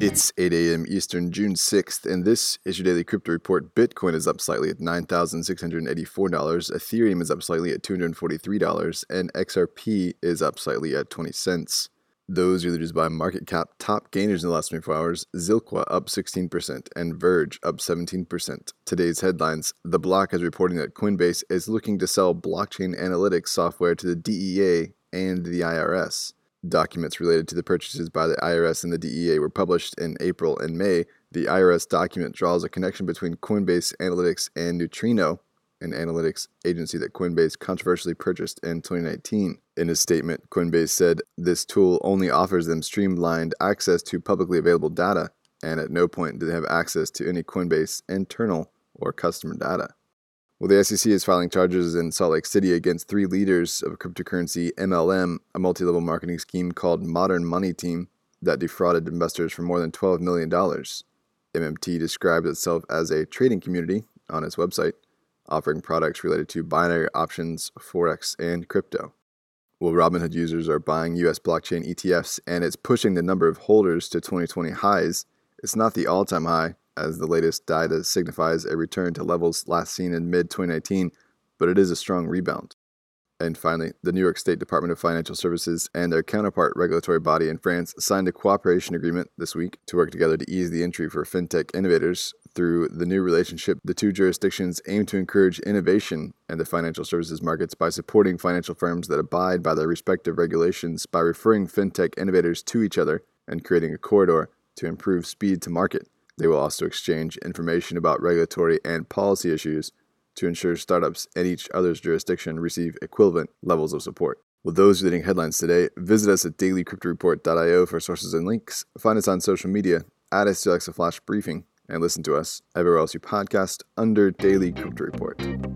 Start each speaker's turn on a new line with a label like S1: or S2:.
S1: It's 8 a.m. Eastern, June 6th, and this is your daily crypto report. Bitcoin is up slightly at $9,684, Ethereum is up slightly at $243, and XRP is up slightly at 20 cents. Those are leaders by market cap. Top gainers in the last 24 hours Zilliqa up 16% and Verge up 17%. Today's headlines The Block is reporting that Coinbase is looking to sell blockchain analytics software to the DEA and the IRS. Documents related to the purchases by the IRS and the DEA were published in April and May. The IRS document draws a connection between Coinbase Analytics and Neutrino, an analytics agency that Coinbase controversially purchased in 2019. In a statement, Coinbase said this tool only offers them streamlined access to publicly available data, and at no point do they have access to any Coinbase internal or customer data. Well, the SEC is filing charges in Salt Lake City against three leaders of cryptocurrency MLM, a multi level marketing scheme called Modern Money Team that defrauded investors for more than $12 million. MMT describes itself as a trading community on its website offering products related to binary options, forex, and crypto. Well, Robinhood users are buying US blockchain ETFs and it's pushing the number of holders to 2020 highs. It's not the all time high, as the latest data signifies a return to levels last seen in mid 2019, but it is a strong rebound. And finally, the New York State Department of Financial Services and their counterpart regulatory body in France signed a cooperation agreement this week to work together to ease the entry for fintech innovators through the new relationship, the two jurisdictions aim to encourage innovation in the financial services markets by supporting financial firms that abide by their respective regulations by referring fintech innovators to each other and creating a corridor to improve speed to market. They will also exchange information about regulatory and policy issues to ensure startups in each other's jurisdiction receive equivalent levels of support. With those leading headlines today, visit us at dailycryptoreport.io for sources and links. Find us on social media, to Alexa Flash Briefing, and listen to us everywhere else you podcast under Daily Crypto Report.